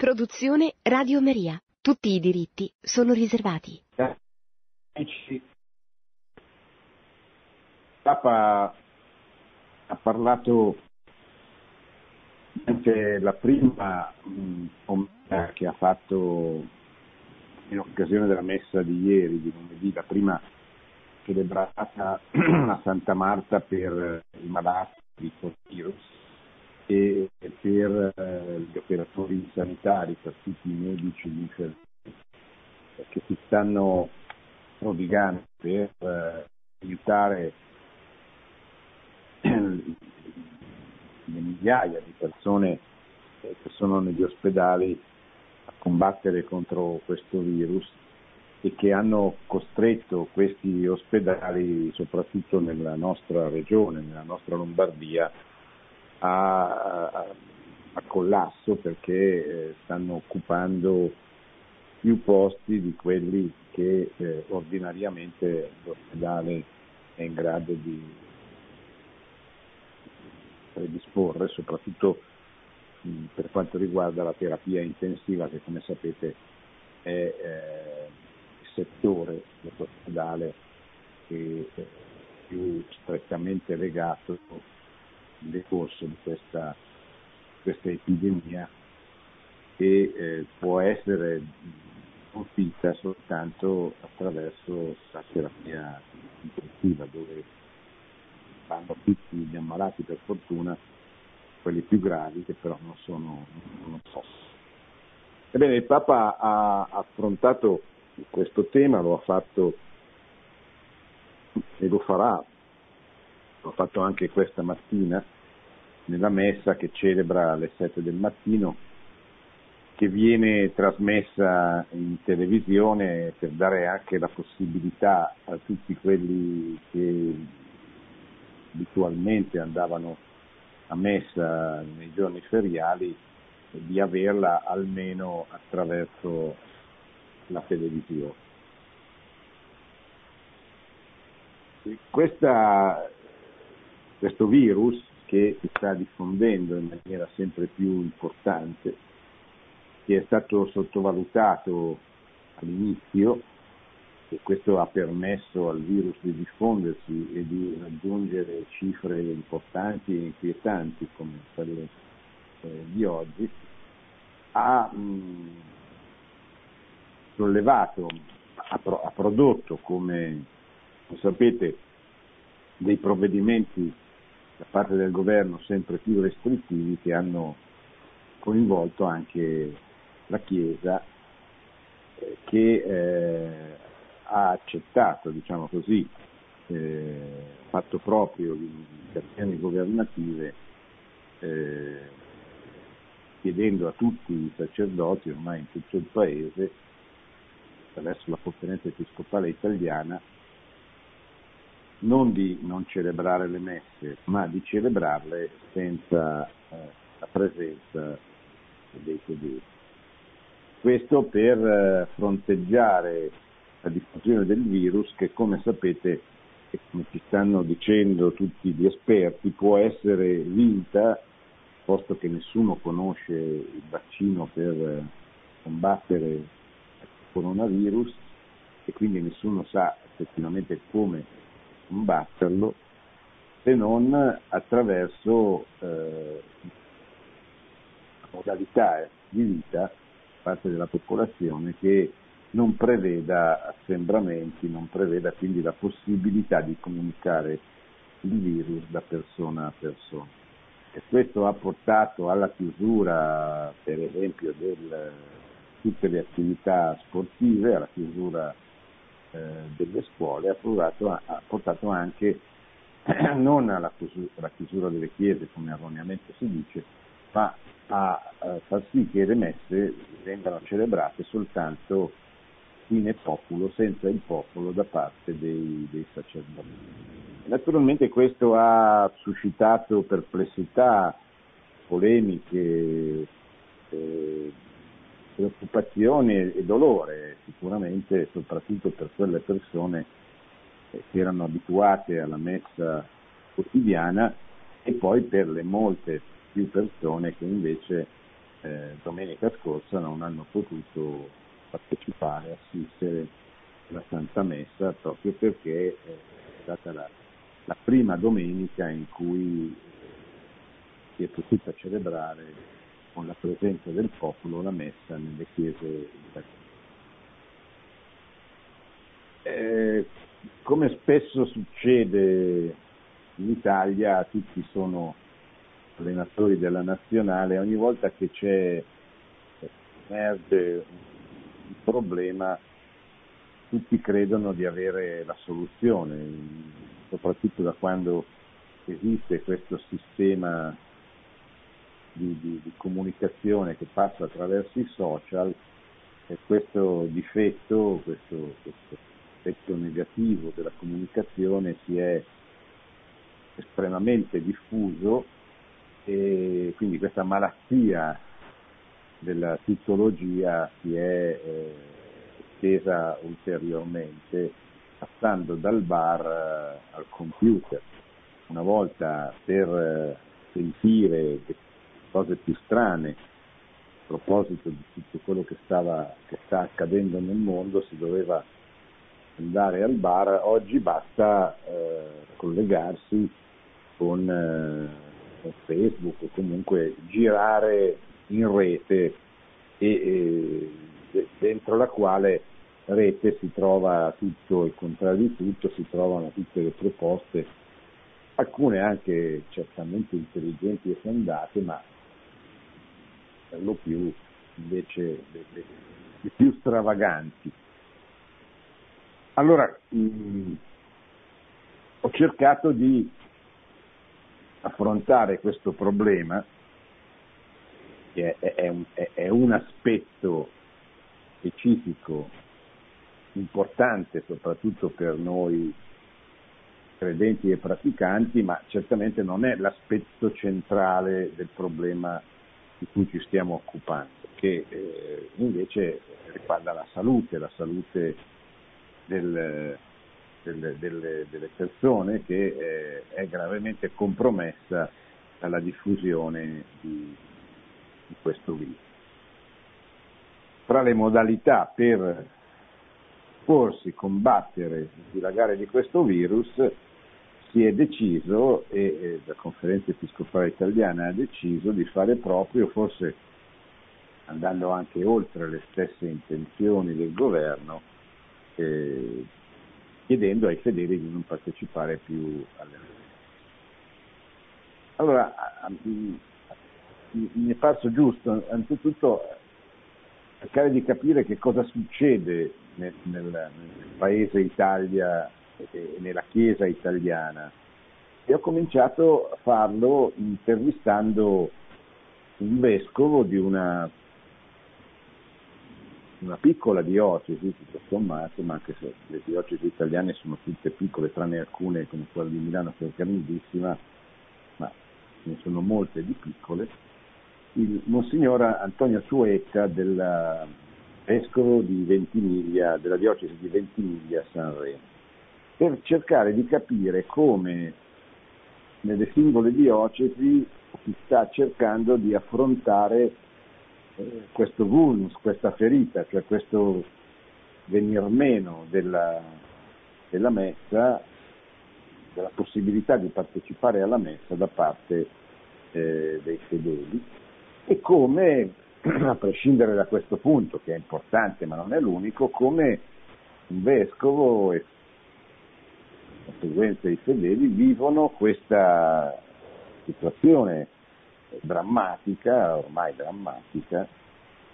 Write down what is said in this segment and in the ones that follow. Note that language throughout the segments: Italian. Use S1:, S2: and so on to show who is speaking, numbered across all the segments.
S1: Produzione Radio Maria. Tutti i diritti sono riservati.
S2: Amici, Papa ha parlato anche la prima mh, che ha fatto in occasione della messa di ieri, di lunedì, la prima celebrata a Santa Marta per i malati di coronavirus e per eh, gli operatori sanitari, per tutti i medici infermieri che si stanno prodigando per eh, aiutare le migliaia di persone che sono negli ospedali a combattere contro questo virus e che hanno costretto questi ospedali, soprattutto nella nostra regione, nella nostra Lombardia, a, a, a collasso perché eh, stanno occupando più posti di quelli che eh, ordinariamente l'ospedale è in grado di predisporre, soprattutto mh, per quanto riguarda la terapia intensiva che come sapete è eh, il settore dell'ospedale che è più strettamente legato decorso di questa, questa epidemia che eh, può essere sconfitta soltanto attraverso la terapia intensiva dove vanno tutti gli ammalati per fortuna, quelli più gravi che però non sono, non so. Ebbene, il Papa ha affrontato questo tema, lo ha fatto e lo farà l'ho fatto anche questa mattina nella messa che celebra alle 7 del mattino, che viene trasmessa in televisione per dare anche la possibilità a tutti quelli che abitualmente andavano a messa nei giorni feriali di averla almeno attraverso la televisione. Questa questo virus che si sta diffondendo in maniera sempre più importante, che è stato sottovalutato all'inizio e questo ha permesso al virus di diffondersi e di raggiungere cifre importanti e inquietanti come quelle eh, di oggi, ha mh, sollevato, ha, pro, ha prodotto, come sapete, dei provvedimenti da parte del governo sempre più restrittivi che hanno coinvolto anche la Chiesa eh, che eh, ha accettato, diciamo così, eh, fatto proprio le indicazioni governative eh, chiedendo a tutti i sacerdoti ormai in tutto il paese attraverso la conferenza episcopale italiana non di non celebrare le messe, ma di celebrarle senza eh, la presenza dei fedeli. Questo per eh, fronteggiare la diffusione del virus che, come sapete, e come ci stanno dicendo tutti gli esperti, può essere vinta, posto che nessuno conosce il vaccino per eh, combattere il coronavirus e quindi nessuno sa effettivamente come combatterlo se non attraverso eh, modalità di vita parte della popolazione che non preveda assembramenti, non preveda quindi la possibilità di comunicare il virus da persona a persona. E questo ha portato alla chiusura, per esempio, di tutte le attività sportive, alla chiusura delle scuole ha, provato, ha portato anche non alla chiusura, delle chiese come erroneamente si dice, ma a, a far sì che le messe vengano celebrate soltanto in popolo, senza il popolo da parte dei, dei sacerdoti. Naturalmente questo ha suscitato perplessità, polemiche, eh, preoccupazione e dolore sicuramente soprattutto per quelle persone che erano abituate alla messa quotidiana e poi per le molte più persone che invece eh, domenica scorsa non hanno potuto partecipare, assistere alla Santa Messa proprio perché eh, è stata la, la prima domenica in cui si è potuta celebrare con la presenza del popolo la messa nelle chiese italiane. Eh, come spesso succede in Italia, tutti sono allenatori della nazionale, ogni volta che c'è emerge un problema tutti credono di avere la soluzione, soprattutto da quando esiste questo sistema di, di, di comunicazione che passa attraverso i social e questo difetto, questo, questo aspetto negativo della comunicazione si è estremamente diffuso e quindi questa malattia della titologia si è eh, estesa ulteriormente passando dal bar eh, al computer. Una volta per eh, sentire cose più strane. A proposito di tutto quello che, stava, che sta accadendo nel mondo si doveva andare al bar, oggi basta eh, collegarsi con, eh, con, Facebook o comunque girare in rete e, e, dentro la quale rete si trova tutto il contrario di tutto, si trovano tutte le proposte, alcune anche certamente intelligenti e fondate, ma per lo più invece le, più stravaganti. Allora, mh, mm, ho cercato di affrontare questo problema, che è, è, un, è, è un aspetto specifico, importante soprattutto per noi credenti e praticanti, ma certamente non è l'aspetto centrale del problema di cui ci stiamo occupando, che eh, invece riguarda la salute, la salute del, delle, delle, delle, persone che eh, è gravemente compromessa dalla diffusione di, di questo virus. Tra le modalità per porsi, combattere il dilagare di questo virus si è deciso, e, la conferenza episcopale italiana ha deciso di fare proprio, forse andando anche oltre le stesse intenzioni del governo, eh, chiedendo ai fedeli di non partecipare più alle. Allora, mi è parso giusto, anzitutto, cercare di capire che cosa succede nel, nel, nel paese Italia nella Chiesa italiana. E ho cominciato a farlo intervistando un vescovo di una, una piccola diocesi, tutto sommato, ma anche se le diocesi italiane sono tutte piccole, tranne alcune come quella di Milano che è grandissima, ma ne sono molte di piccole, il Monsignor Antonio Suecca del vescovo di Ventimiglia, della diocesi di Ventimiglia Sanremo per cercare di capire come nelle singole diocesi si sta cercando di affrontare eh, questo vulnus, questa ferita, cioè questo venir meno della, della messa, della possibilità di partecipare alla messa da parte eh, dei fedeli. E come, a prescindere da questo punto, che è importante ma non è l'unico, come un vescovo e conseguenza i fedeli vivono questa situazione drammatica, ormai drammatica,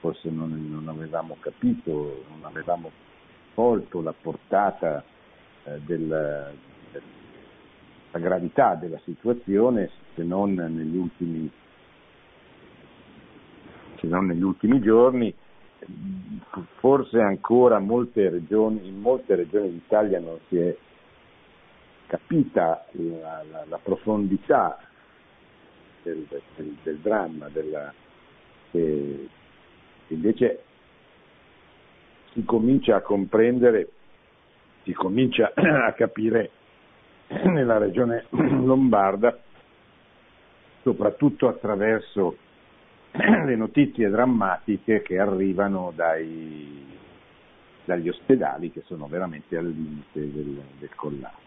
S2: forse non, non avevamo capito, non avevamo colto la portata eh, della, della gravità della situazione se non negli ultimi, se non negli ultimi giorni, forse ancora molte regioni, in molte regioni d'Italia non si è capita la, la, la profondità del, del, del dramma, della, eh, invece si comincia a comprendere, si comincia a capire nella regione lombarda, soprattutto attraverso le notizie drammatiche che arrivano dai, dagli ospedali che sono veramente al limite del, del collasso.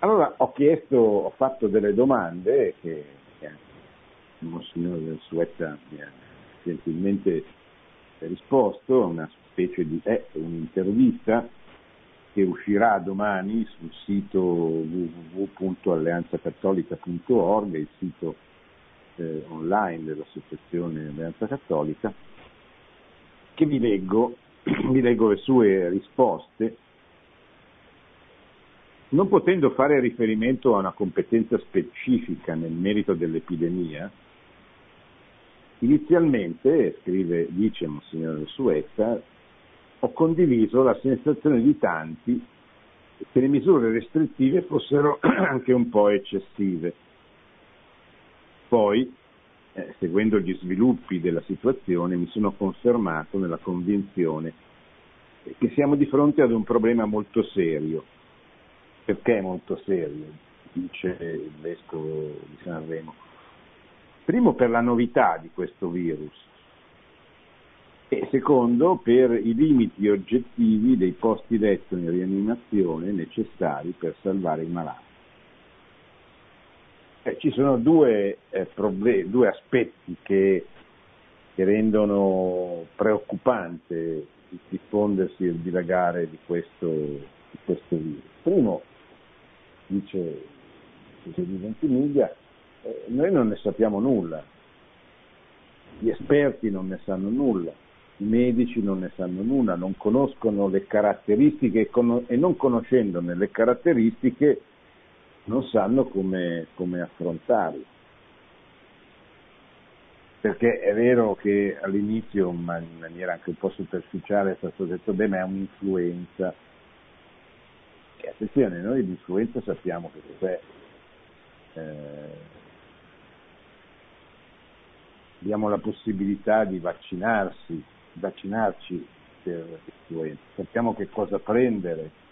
S2: Allora ho chiesto, ho fatto delle domande che, che il Monsignore del Suetta mi ha gentilmente risposto, una specie di eh, un'intervista che uscirà domani sul sito www.alleanzacattolica.org, il sito eh, online dell'Associazione Alleanza Cattolica, che vi leggo, vi leggo le sue risposte non potendo fare riferimento a una competenza specifica nel merito dell'epidemia, inizialmente, scrive, dice Monsignore Suetta, ho condiviso la sensazione di tanti che le misure restrittive fossero anche un po' eccessive. Poi, eh, seguendo gli sviluppi della situazione, mi sono confermato nella convinzione che siamo di fronte ad un problema molto serio perché è molto serio, dice il vescovo di Sanremo. Primo per la novità di questo virus e secondo per i limiti oggettivi dei posti letto in rianimazione necessari per salvare i malati. Eh, ci sono due, eh, problem- due aspetti che, che, rendono preoccupante il diffondersi e il dilagare di questo, di questo virus. Primo, dice di Ventimiglia, eh, noi non ne sappiamo nulla, gli esperti non ne sanno nulla, i medici non ne sanno nulla, non conoscono le caratteristiche e, con- e non conoscendone le caratteristiche non sanno come, come affrontarle. Perché è vero che all'inizio, ma in maniera anche un po' superficiale, è stato detto, beh, ma è un'influenza e attenzione, noi l'influenza sappiamo che cos'è. Eh, abbiamo la possibilità di vaccinarsi, vaccinarci per l'influenza, sappiamo che cosa prendere.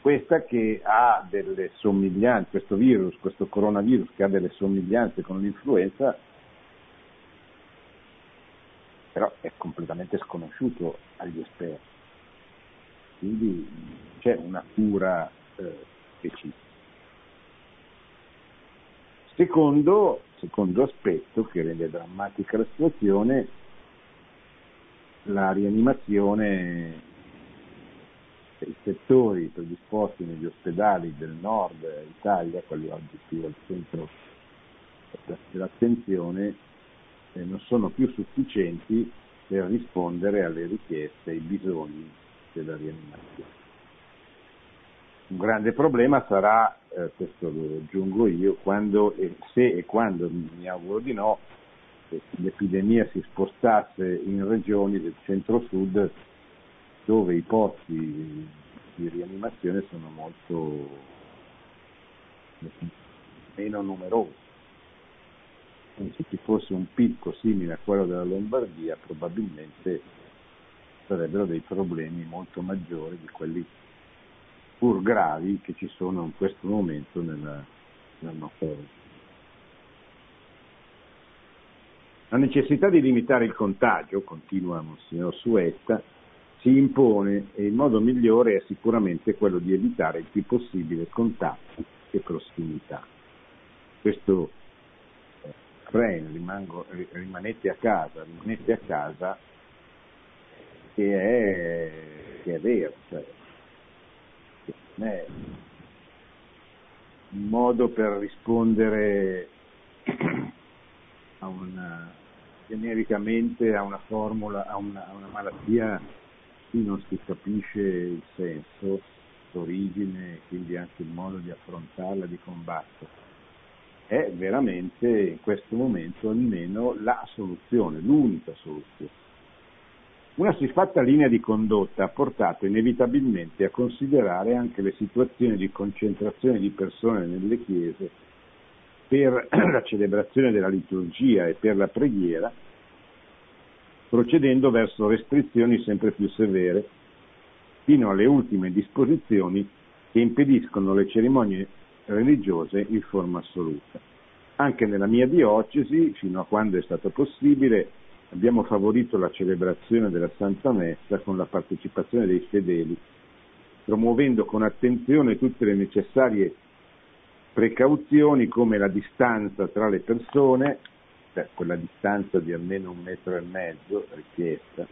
S2: Questa che ha delle somiglianze, questo virus, questo coronavirus che ha delle somiglianze con l'influenza, però è completamente sconosciuto agli esperti quindi c'è una cura eh, specifica. Secondo, secondo aspetto che rende drammatica la situazione, la rianimazione dei settori predisposti negli ospedali del nord Italia, quelli oggi più al centro dell'attenzione, eh, non sono più sufficienti per rispondere alle richieste, ai bisogni della rianimazione. Un grande problema sarà, eh, questo lo aggiungo io, quando, eh, se e quando, mi auguro di no, l'epidemia si spostasse in regioni del centro-sud dove i posti di rianimazione sono molto meno numerosi. Se ci fosse un picco simile a quello della Lombardia probabilmente sarebbero dei problemi molto maggiori di quelli pur gravi che ci sono in questo momento nella, nel nostro regione. La necessità di limitare il contagio, continua Monsignor Suetta, si impone e il modo migliore è sicuramente quello di evitare il più possibile contatti e prossimità. Questo eh, rimango, rimanete a casa, rimanete a casa che è, che è vero, cioè, non è un modo per rispondere a una, genericamente a una formula, a una, a una malattia qui non si capisce il senso, l'origine, quindi anche il modo di affrontarla, di combatterla. È veramente in questo momento almeno la soluzione, l'unica soluzione. Una siffatta linea di condotta ha portato inevitabilmente a considerare anche le situazioni di concentrazione di persone nelle chiese per la celebrazione della liturgia e per la preghiera, procedendo verso restrizioni sempre più severe, fino alle ultime disposizioni che impediscono le cerimonie religiose in forma assoluta. Anche nella mia diocesi, fino a quando è stato possibile, abbiamo favorito la celebrazione della Santa Messa con la partecipazione dei fedeli, promuovendo con attenzione tutte le necessarie precauzioni come la distanza tra le persone, cioè quella distanza di almeno un metro e mezzo richiesta,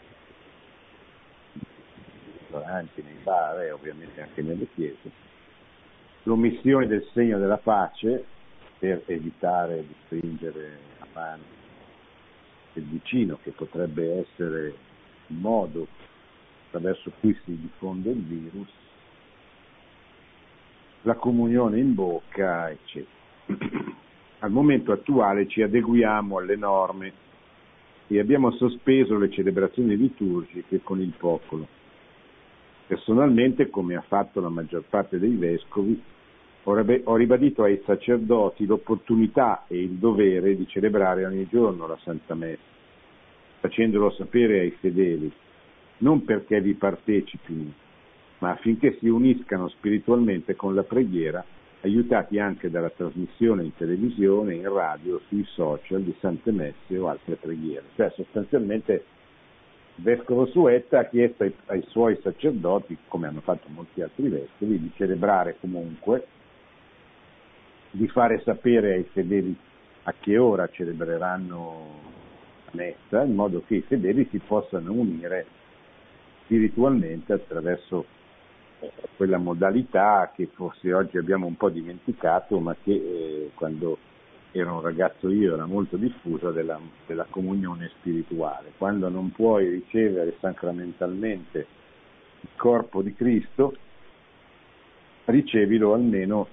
S2: ristoranti, nei bar e ovviamente anche nelle chiese, l'omissione del segno della pace per evitare di stringere la mano del vicino, che potrebbe essere il modo attraverso cui si diffonde il virus, la comunione in bocca, eccetera. Al momento attuale ci adeguiamo alle norme e abbiamo sospeso le celebrazioni liturgiche con il popolo. Personalmente, come ha fatto la maggior parte dei vescovi, ho ribadito ai sacerdoti l'opportunità e il dovere di celebrare ogni giorno la Santa Messa, facendolo sapere ai fedeli, non perché vi partecipino, ma affinché si uniscano spiritualmente con la preghiera, aiutati anche dalla trasmissione in televisione, in radio, sui social di Sante Messe o altre preghiere. Cioè sostanzialmente il Vescovo Suetta ha chiesto ai, ai suoi sacerdoti, come hanno fatto molti altri vescovi, di celebrare comunque di fare sapere ai fedeli a che ora celebreranno la messa, in modo che i fedeli si possano unire spiritualmente attraverso quella modalità che forse oggi abbiamo un po' dimenticato, ma che eh, quando ero un ragazzo io era molto diffusa della, della comunione spirituale. Quando non puoi ricevere sacramentalmente il corpo di Cristo, ricevilo almeno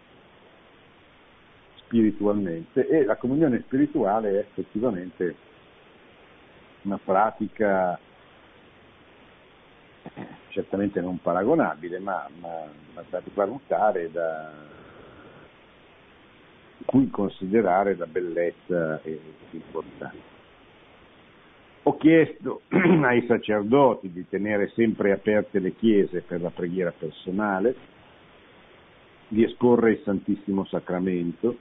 S2: spiritualmente e la comunione spirituale è effettivamente una pratica eh, certamente non paragonabile, ma, ma, ma da rivalutare, da cui considerare la bellezza e l'importanza. Ho chiesto ai sacerdoti di tenere sempre aperte le chiese per la preghiera personale, di esporre il Santissimo Sacramento,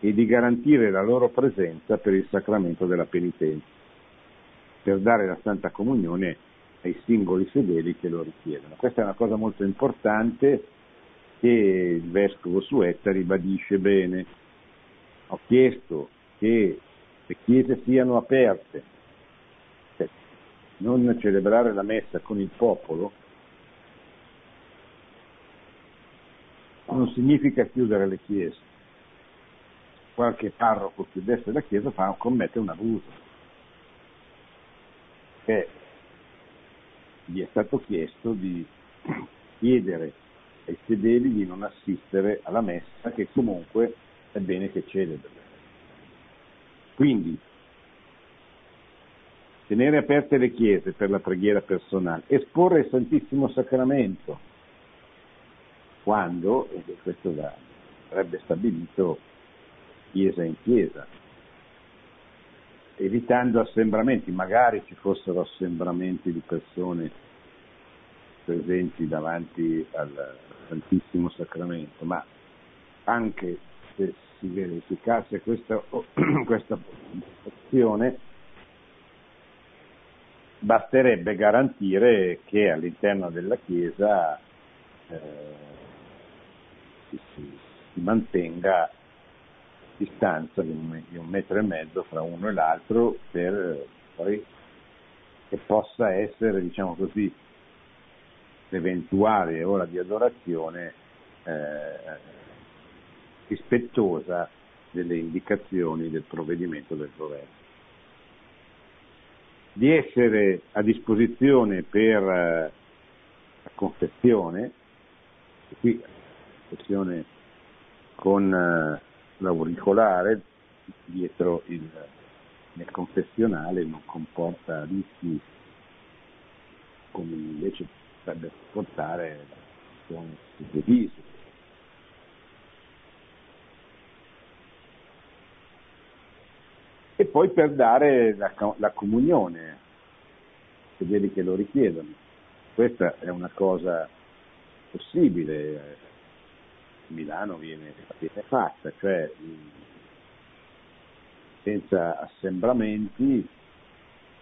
S2: e di garantire la loro presenza per il sacramento della penitenza, per dare la Santa Comunione ai singoli fedeli che lo richiedono. Questa è una cosa molto importante che il Vescovo Suetta ribadisce bene. Ho chiesto che le chiese siano aperte, cioè, non celebrare la messa con il popolo non significa chiudere le chiese qualche parroco chiudesse la chiesa fa, commette un abuso. Che gli è stato chiesto di chiedere ai fedeli di non assistere alla messa che comunque è bene che celebri. Quindi tenere aperte le chiese per la preghiera personale, esporre il Santissimo Sacramento, quando, e questo sarebbe stabilito chiesa in chiesa, evitando assembramenti, magari ci fossero assembramenti di persone presenti davanti al Santissimo Sacramento, ma anche se si verificasse questa, questa opzione, basterebbe garantire che all'interno della Chiesa eh, si, si mantenga distanza di un, di un, metro e mezzo fra uno e l'altro per poi che possa essere, diciamo così, l'eventuale ora di adorazione eh, rispettosa delle indicazioni del provvedimento del governo. Di essere a disposizione per eh, la confessione, qui la confessione con eh, l'auricolare dietro il, nel confessionale non comporta rischi come invece potrebbe portare la questione dei visi. E poi per dare la, la comunione fedeli che lo richiedono. Questa è una cosa possibile, Milano viene, viene fatta, cioè senza assembramenti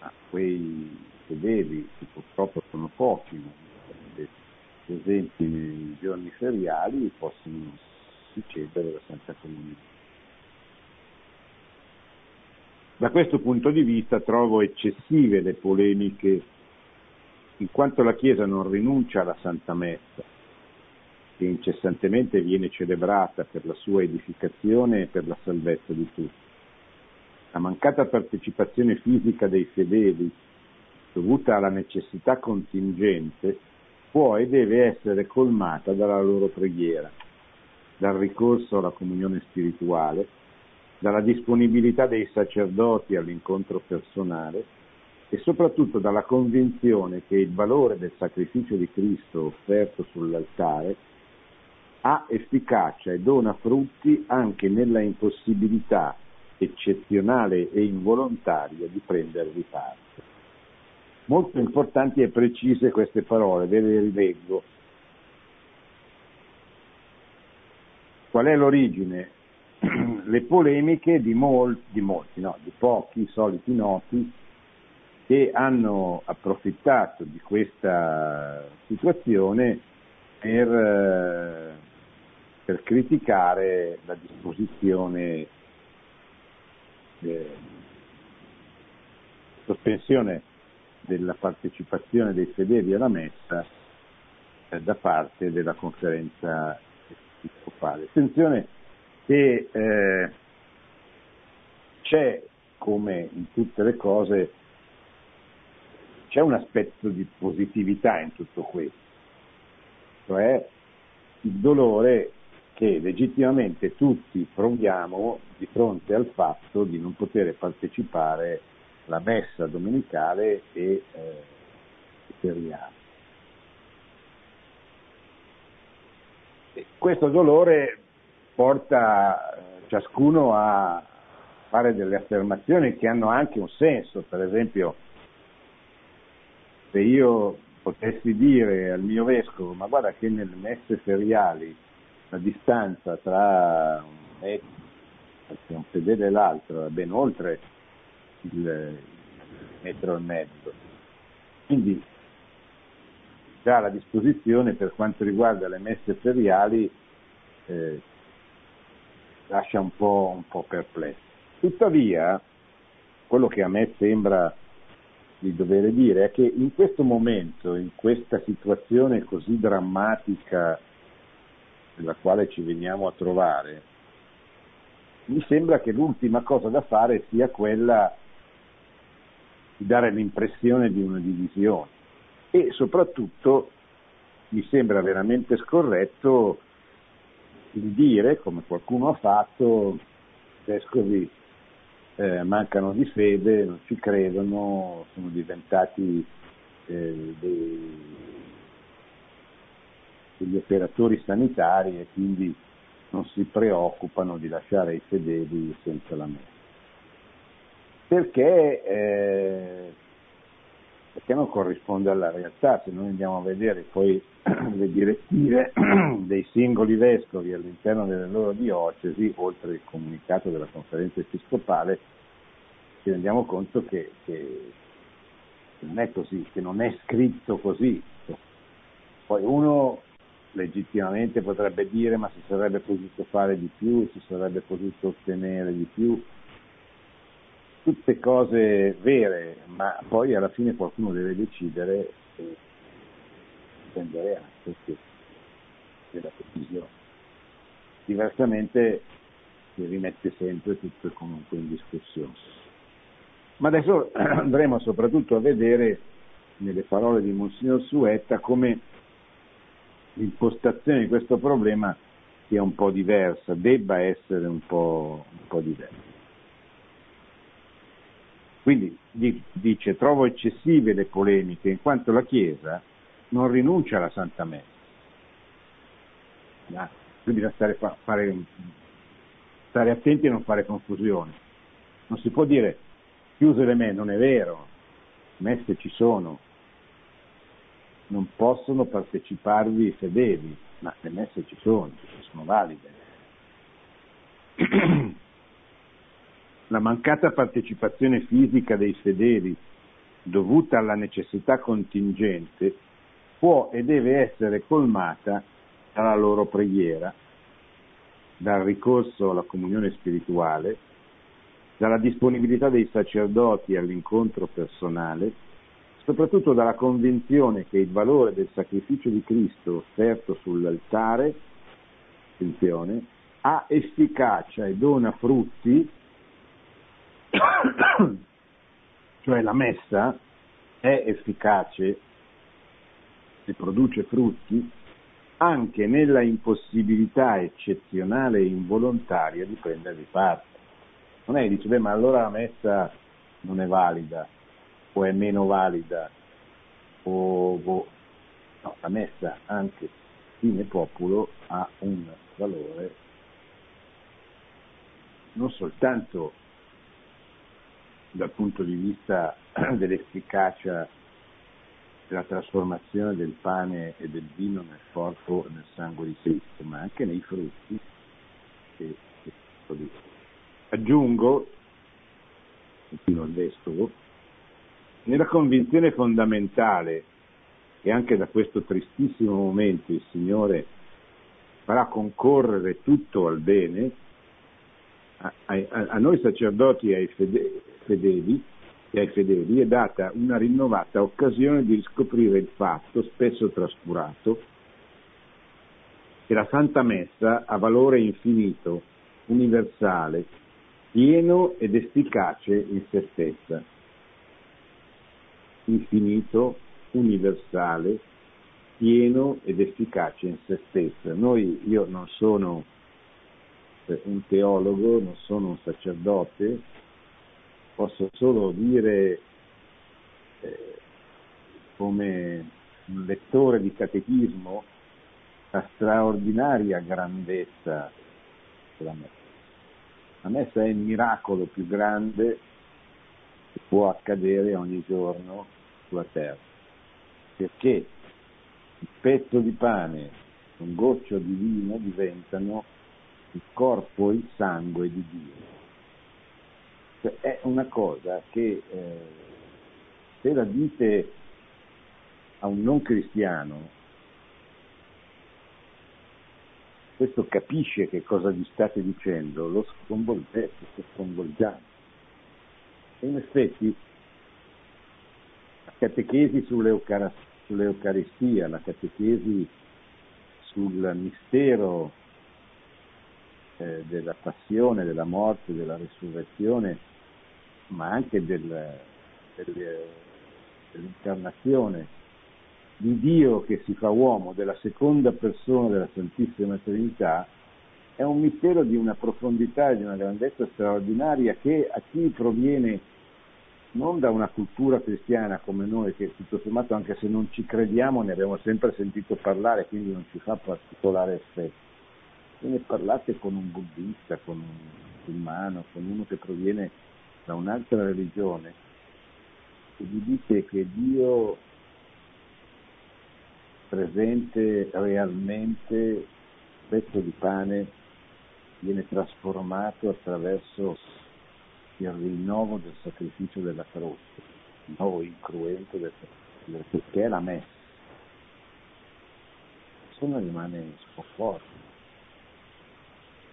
S2: a quei fedeli, che purtroppo sono pochi, presenti nei giorni feriali, possono ricevere la Santa Comunione. Da questo punto di vista trovo eccessive le polemiche, in quanto la Chiesa non rinuncia alla Santa Messa, che incessantemente viene celebrata per la sua edificazione e per la salvezza di tutti. La mancata partecipazione fisica dei fedeli, dovuta alla necessità contingente, può e deve essere colmata dalla loro preghiera, dal ricorso alla comunione spirituale, dalla disponibilità dei sacerdoti all'incontro personale e soprattutto dalla convinzione che il valore del sacrificio di Cristo offerto sull'altare ha efficacia e dona frutti anche nella impossibilità eccezionale e involontaria di prendervi parte. Molto importanti e precise queste parole, ve le rileggo. Qual è l'origine? Le polemiche di, mol, di molti, no, di pochi soliti noti che hanno approfittato di questa situazione per, eh, per criticare la disposizione eh, sospensione della partecipazione dei fedeli alla messa eh, da parte della conferenza episcopale. Attenzione che eh, c'è, come in tutte le cose, c'è un aspetto di positività in tutto questo, cioè il dolore che legittimamente tutti proviamo di fronte al fatto di non poter partecipare la messa domenicale e eh, feriale. Questo dolore porta eh, ciascuno a fare delle affermazioni che hanno anche un senso, per esempio se io potessi dire al mio vescovo, ma guarda che nelle messe feriali la distanza tra un fedele e l'altro è ben oltre il metro e mezzo. Quindi già la disposizione per quanto riguarda le messe feriali eh, lascia un po', un po' perplesso. Tuttavia, quello che a me sembra di dover dire è che in questo momento, in questa situazione così drammatica nella quale ci veniamo a trovare, mi sembra che l'ultima cosa da fare sia quella di dare l'impressione di una divisione. E soprattutto mi sembra veramente scorretto il dire, come qualcuno ha fatto, i vescovi eh, mancano di fede, non ci credono, sono diventati eh, dei, degli operatori sanitari e quindi non si preoccupano di lasciare i fedeli senza la messa perché, eh, perché non corrisponde alla realtà. Se noi andiamo a vedere poi le direttive dei singoli vescovi all'interno delle loro diocesi, oltre il comunicato della conferenza episcopale, ci rendiamo conto che, che non è così, che non è scritto così. Poi uno legittimamente potrebbe dire ma si sarebbe potuto fare di più, si sarebbe potuto ottenere di più, tutte cose vere, ma poi alla fine qualcuno deve decidere e prendere anche della decisione. Diversamente si rimette sempre tutto comunque in discussione. Ma adesso andremo soprattutto a vedere nelle parole di Monsignor Suetta come l'impostazione di questo problema sia un po' diversa, debba essere un po', un po diversa. Quindi dice trovo eccessive le polemiche in quanto la Chiesa non rinuncia alla Santa Messa. No? Quindi bisogna stare, fare, stare attenti a non fare confusione. Non si può dire chiuse le messe, non è vero, messe ci sono, non possono parteciparvi i fedeli, ma le messe ci sono, sono valide. La mancata partecipazione fisica dei fedeli dovuta alla necessità contingente può e deve essere colmata dalla loro preghiera, dal ricorso alla comunione spirituale, dalla disponibilità dei sacerdoti all'incontro personale, soprattutto dalla convinzione che il valore del sacrificio di Cristo offerto sull'altare, attenzione, ha efficacia e dona frutti, cioè la messa è efficace e produce frutti anche nella impossibilità eccezionale e involontaria di prendervi parte. Non è che dice, beh, ma allora la messa non è valida, o è meno valida, o boh. no, la messa anche fine popolo ha un valore non soltanto dal punto di vista dell'efficacia della trasformazione del pane e del vino nel corpo e nel sangue di Cristo, ma anche nei frutti che, che Aggiungo, continua il vescovo, nella convinzione fondamentale che anche da questo tristissimo momento il Signore farà concorrere tutto al bene, a, a, a noi sacerdoti e ai fedeli, e ai fedeli è data una rinnovata occasione di riscoprire il fatto, spesso trascurato, che la Santa Messa ha valore infinito, universale, pieno ed efficace in se stessa infinito, universale, pieno ed efficace in se stessa. Noi, io non sono eh, un teologo, non sono un sacerdote, posso solo dire eh, come un lettore di catechismo la straordinaria grandezza della messa. La messa è il miracolo più grande può accadere ogni giorno sulla terra, perché il pezzo di pane, un goccio di vino diventano il corpo e il sangue di Dio. Cioè, è una cosa che eh, se la dite a un non cristiano, questo capisce che cosa gli state dicendo, lo sconvolgete, lo sconvolgiate. In effetti la catechesi sull'Eucaristia, la catechesi sul mistero eh, della passione, della morte, della risurrezione, ma anche del, del, dell'incarnazione di Dio che si fa uomo, della seconda persona della Santissima Trinità, è un mistero di una profondità e di una grandezza straordinaria che a chi proviene non da una cultura cristiana come noi, che tutto sommato anche se non ci crediamo ne abbiamo sempre sentito parlare, quindi non ci fa particolare effetto. Se ne parlate con un buddista, con un musulmano, con uno che proviene da un'altra religione, e gli dite che Dio presente realmente, pezzo di pane, viene trasformato attraverso il rinnovo del sacrificio della croce, il nuovo incruento del sacrificio, che è la messa. Insomma rimane sconforto.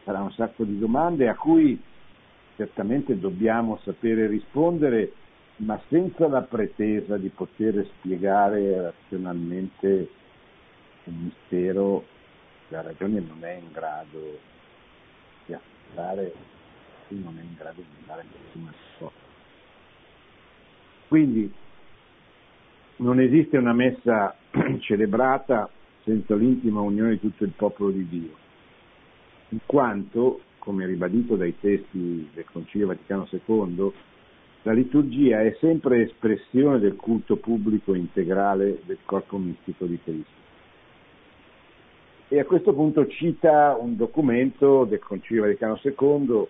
S2: Sarà un sacco di domande a cui certamente dobbiamo sapere rispondere, ma senza la pretesa di poter spiegare razionalmente un mistero che la ragione non è in grado di affrontare cui non è in grado di dare nessuna risposta. Quindi non esiste una messa celebrata senza l'intima unione di tutto il popolo di Dio, in quanto, come ribadito dai testi del Concilio Vaticano II, la liturgia è sempre espressione del culto pubblico integrale del corpo mistico di Cristo. E a questo punto cita un documento del Concilio Vaticano II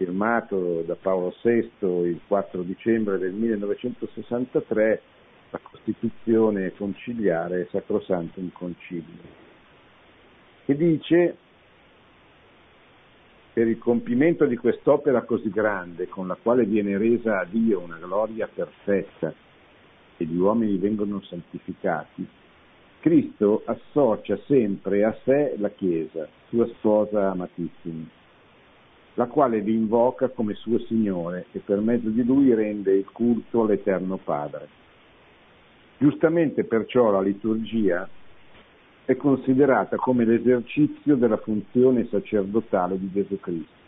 S2: firmato da Paolo VI il 4 dicembre del 1963, la Costituzione conciliare Sacrosantum Concilio. che dice per il compimento di quest'opera così grande, con la quale viene resa a Dio una gloria perfetta e gli uomini vengono santificati, Cristo associa sempre a sé la Chiesa, sua sposa amatissima, la quale vi invoca come suo Signore e per mezzo di lui rende il culto all'Eterno Padre. Giustamente perciò la liturgia è considerata come l'esercizio della funzione sacerdotale di Gesù Cristo.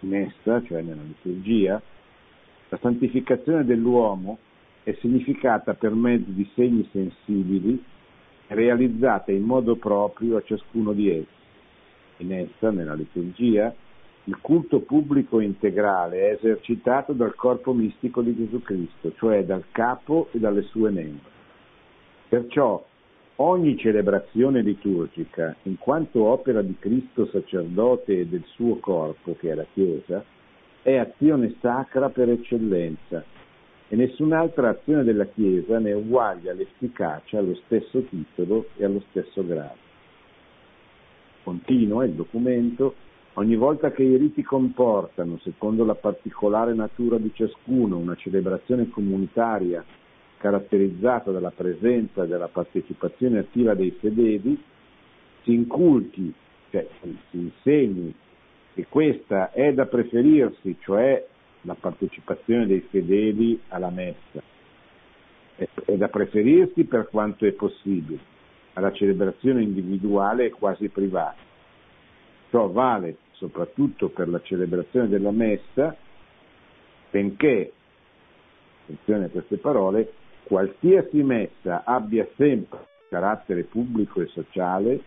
S2: In essa, cioè nella liturgia, la santificazione dell'uomo è significata per mezzo di segni sensibili realizzata in modo proprio a ciascuno di essi. In essa, nella liturgia, il culto pubblico integrale è esercitato dal corpo mistico di Gesù Cristo, cioè dal capo e dalle sue membra. Perciò ogni celebrazione liturgica, in quanto opera di Cristo sacerdote e del suo corpo, che è la Chiesa, è azione sacra per eccellenza e nessun'altra azione della Chiesa ne uguaglia l'efficacia allo stesso titolo e allo stesso grado. Continua il documento, ogni volta che i riti comportano, secondo la particolare natura di ciascuno, una celebrazione comunitaria caratterizzata dalla presenza e dalla partecipazione attiva dei fedeli, si inculchi, cioè si insegni che questa è da preferirsi, cioè la partecipazione dei fedeli alla messa. È da preferirsi per quanto è possibile alla celebrazione individuale e quasi privata. Ciò vale soprattutto per la celebrazione della messa, benché, attenzione a queste parole, qualsiasi messa abbia sempre carattere pubblico e sociale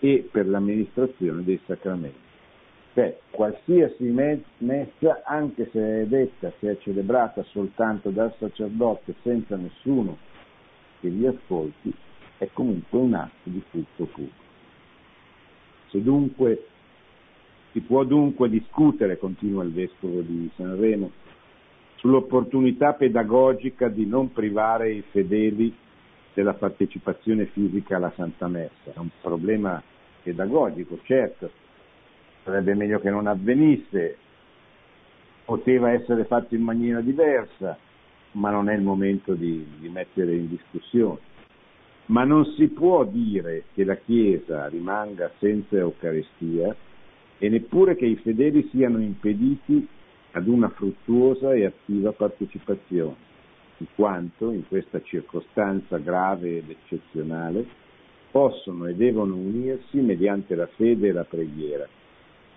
S2: e per l'amministrazione dei sacramenti. Cioè, qualsiasi messa, anche se è detta, se è celebrata soltanto dal sacerdote senza nessuno che vi ascolti, è comunque un atto di culto pubblico. Se dunque si può dunque discutere, continua il vescovo di Sanremo, sull'opportunità pedagogica di non privare i fedeli della partecipazione fisica alla Santa Messa. È un problema pedagogico, certo, sarebbe meglio che non avvenisse, poteva essere fatto in maniera diversa, ma non è il momento di, di mettere in discussione. Ma non si può dire che la Chiesa rimanga senza Eucaristia e neppure che i fedeli siano impediti ad una fruttuosa e attiva partecipazione, in quanto in questa circostanza grave ed eccezionale possono e devono unirsi mediante la fede e la preghiera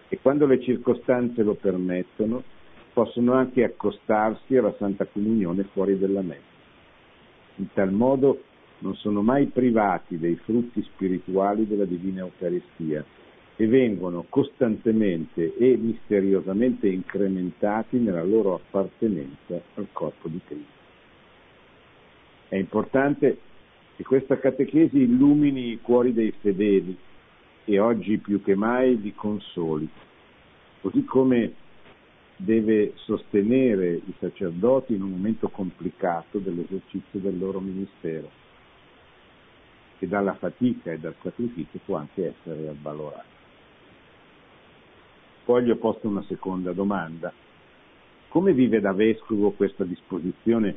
S2: e quando le circostanze lo permettono possono anche accostarsi alla Santa Comunione fuori della messa. In tal modo non sono mai privati dei frutti spirituali della Divina Eucaristia e vengono costantemente e misteriosamente incrementati nella loro appartenenza al corpo di Cristo. È importante che questa catechesi illumini i cuori dei fedeli e oggi più che mai di consoli, così come deve sostenere i sacerdoti in un momento complicato dell'esercizio del loro ministero, che dalla fatica e dal sacrificio può anche essere avvalorato. Poi gli ho posto una seconda domanda. Come vive da vescovo questa disposizione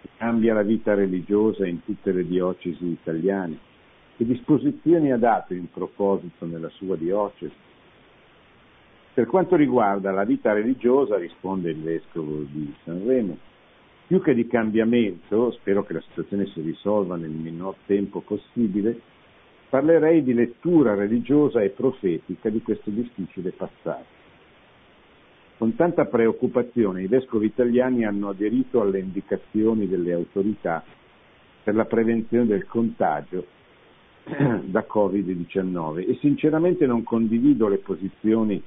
S2: che cambia la vita religiosa in tutte le diocesi italiane? Che disposizioni ha dato in proposito nella sua diocesi? Per quanto riguarda la vita religiosa, risponde il vescovo di Sanremo, più che di cambiamento, spero che la situazione si risolva nel minor tempo possibile, parlerei di lettura religiosa e profetica di questo difficile passaggio. Con tanta preoccupazione i vescovi italiani hanno aderito alle indicazioni delle autorità per la prevenzione del contagio da Covid-19 e sinceramente non condivido le posizioni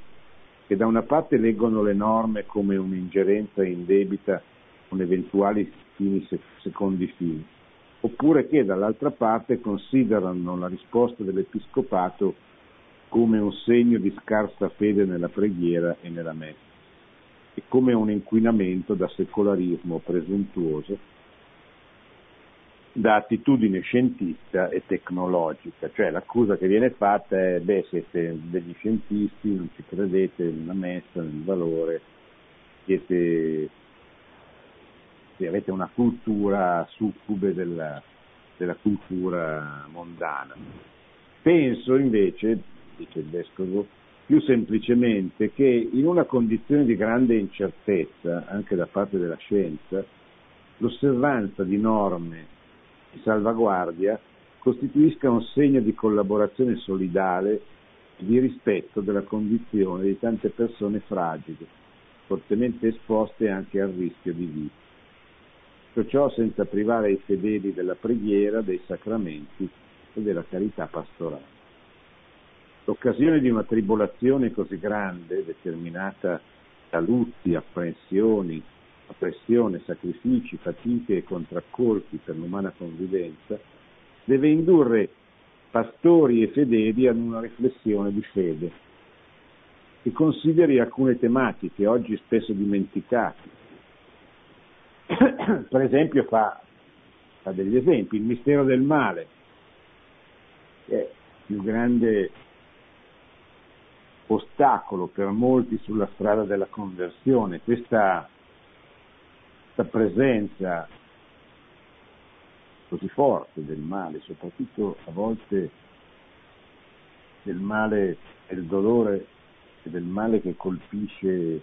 S2: che da una parte leggono le norme come un'ingerenza indebita con eventuali fini secondi fini, oppure che dall'altra parte considerano la risposta dell'Episcopato come un segno di scarsa fede nella preghiera e nella messa e come un inquinamento da secolarismo presuntuoso da attitudine scientista e tecnologica, cioè l'accusa che viene fatta è beh siete degli scientisti, non ci credete nella messa, nel valore, siete, avete una cultura succube della, della cultura mondana. Penso invece, dice il vescovo, più semplicemente che in una condizione di grande incertezza, anche da parte della scienza, l'osservanza di norme di salvaguardia costituisca un segno di collaborazione solidale e di rispetto della condizione di tante persone fragili, fortemente esposte anche al rischio di vita. Tutto ciò senza privare i fedeli della preghiera, dei sacramenti e della carità pastorale. L'occasione di una tribolazione così grande, determinata da lutti, apprensioni, oppressione, sacrifici, fatiche e contraccolpi per l'umana convivenza, deve indurre pastori e fedeli ad una riflessione di fede che consideri alcune tematiche oggi spesso dimenticate. per esempio fa, fa degli esempi, il mistero del male, che è il grande ostacolo per molti sulla strada della conversione. Questa questa presenza così forte del male, soprattutto a volte del male del dolore e del male che colpisce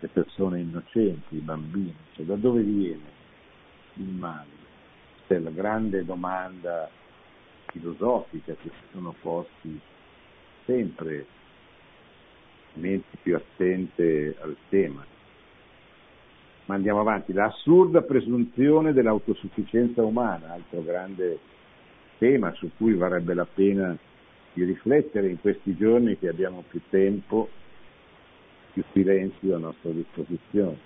S2: le persone innocenti, i bambini, cioè da dove viene il male? Questa è la grande domanda filosofica che si sono posti sempre menti più attente al tema ma andiamo avanti, l'assurda presunzione dell'autosufficienza umana, altro grande tema su cui varrebbe la pena di riflettere in questi giorni che abbiamo più tempo, più silenzio a nostra disposizione.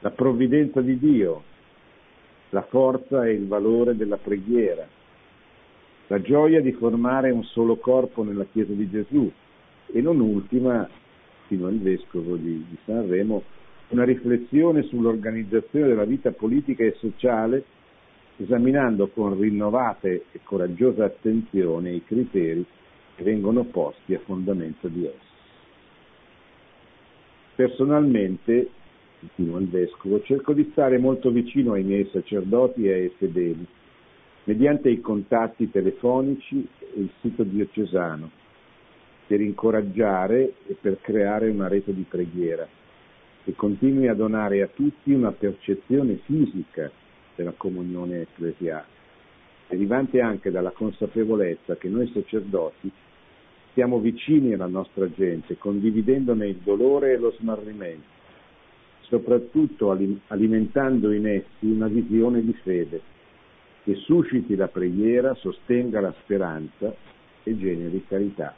S2: La provvidenza di Dio, la forza e il valore della preghiera, la gioia di formare un solo corpo nella Chiesa di Gesù e non ultima, fino al Vescovo di, di Sanremo, una riflessione sull'organizzazione della vita politica e sociale, esaminando con rinnovata e coraggiosa attenzione i criteri che vengono posti a fondamento di essa. Personalmente, continua il Vescovo, cerco di stare molto vicino ai miei sacerdoti e ai fedeli, mediante i contatti telefonici e il sito diocesano, per incoraggiare e per creare una rete di preghiera e continui a donare a tutti una percezione fisica della comunione ecclesiale, derivante anche dalla consapevolezza che noi sacerdoti siamo vicini alla nostra gente, condividendone il dolore e lo smarrimento, soprattutto alimentando in essi una visione di fede che susciti la preghiera, sostenga la speranza e generi carità.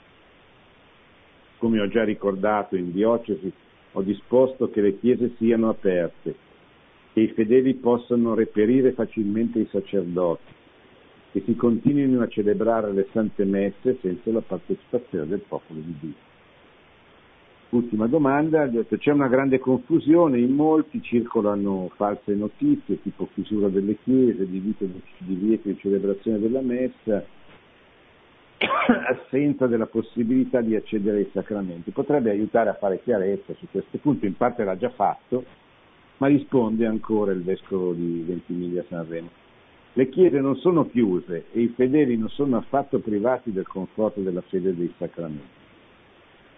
S2: Come ho già ricordato in diocesi, ho disposto che le chiese siano aperte, che i fedeli possano reperire facilmente i sacerdoti, che si continuino a celebrare le sante messe senza la partecipazione del popolo di Dio. Ultima domanda, c'è una grande confusione, in molti circolano false notizie tipo chiusura delle chiese, divieto di celebrazione della messa, assenza della possibilità di accedere ai sacramenti. Potrebbe aiutare a fare chiarezza su questo punto, in parte l'ha già fatto, ma risponde ancora il vescovo di Ventimiglia Sanremo. Le chiese non sono chiuse e i fedeli non sono affatto privati del conforto della fede dei sacramenti.